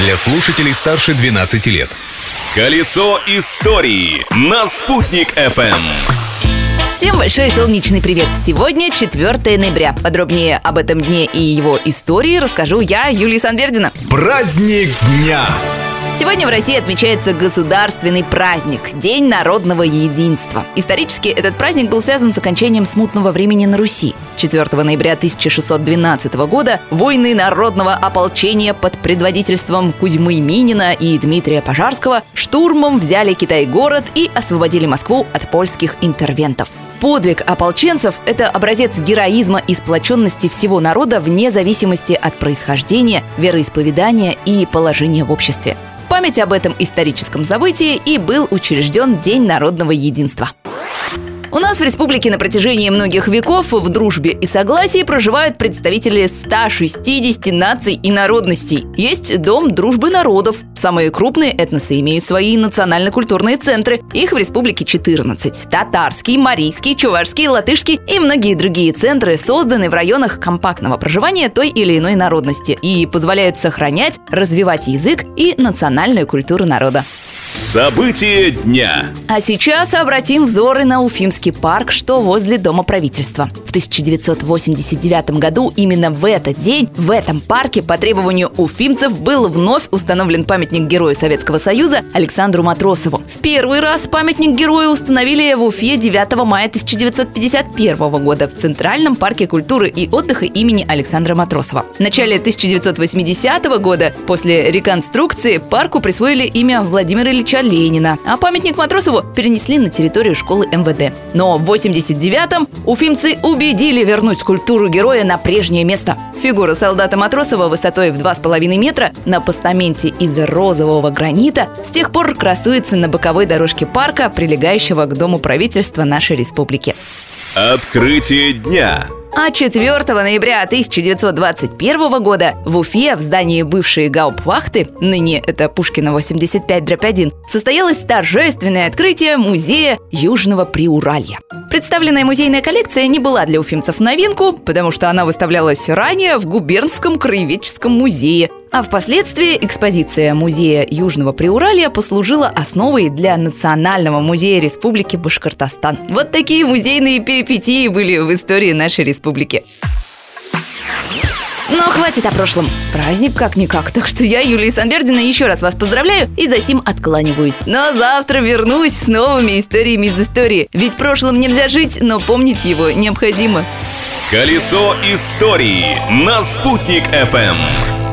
для слушателей старше 12 лет. Колесо истории на «Спутник FM. Всем большой солнечный привет! Сегодня 4 ноября. Подробнее об этом дне и его истории расскажу я, Юлия Санвердина. Праздник дня! Сегодня в России отмечается государственный праздник – День народного единства. Исторически этот праздник был связан с окончанием смутного времени на Руси. 4 ноября 1612 года войны народного ополчения под предводительством Кузьмы Минина и Дмитрия Пожарского штурмом взяли Китай-город и освободили Москву от польских интервентов. Подвиг ополченцев – это образец героизма и сплоченности всего народа вне зависимости от происхождения, вероисповедания и положения в обществе память об этом историческом событии и был учрежден День народного единства. У нас в республике на протяжении многих веков в дружбе и согласии проживают представители 160 наций и народностей. Есть Дом дружбы народов. Самые крупные этносы имеют свои национально-культурные центры. Их в республике 14. Татарский, марийский, чувашский, латышский и многие другие центры созданы в районах компактного проживания той или иной народности и позволяют сохранять, развивать язык и национальную культуру народа. События дня. А сейчас обратим взоры на Уфимский парк, что возле Дома правительства. В 1989 году именно в этот день в этом парке по требованию уфимцев был вновь установлен памятник Герою Советского Союза Александру Матросову. В первый раз памятник герою установили в Уфе 9 мая 1951 года в Центральном парке культуры и отдыха имени Александра Матросова. В начале 1980 года после реконструкции парку присвоили имя Владимира Ильича Ленина, а памятник Матросову перенесли на территорию школы МВД. Но в 89-м уфимцы убедили вернуть скульптуру героя на прежнее место. Фигура солдата Матросова высотой в 2,5 метра на постаменте из розового гранита с тех пор красуется на боковой дорожке парка, прилегающего к Дому правительства нашей республики. Открытие дня. А 4 ноября 1921 года в Уфе, в здании бывшей Гауптвахты, ныне это Пушкина 85-1, состоялось торжественное открытие музея Южного Приуралья. Представленная музейная коллекция не была для уфимцев новинку, потому что она выставлялась ранее в Губернском краеведческом музее, а впоследствии экспозиция Музея Южного Приуралья послужила основой для Национального музея Республики Башкортостан. Вот такие музейные перипетии были в истории нашей республики. Но хватит о прошлом. Праздник как-никак, так что я, Юлия Санбердина, еще раз вас поздравляю и за сим откланиваюсь. Но завтра вернусь с новыми историями из истории. Ведь прошлым нельзя жить, но помнить его необходимо. Колесо истории на «Спутник FM.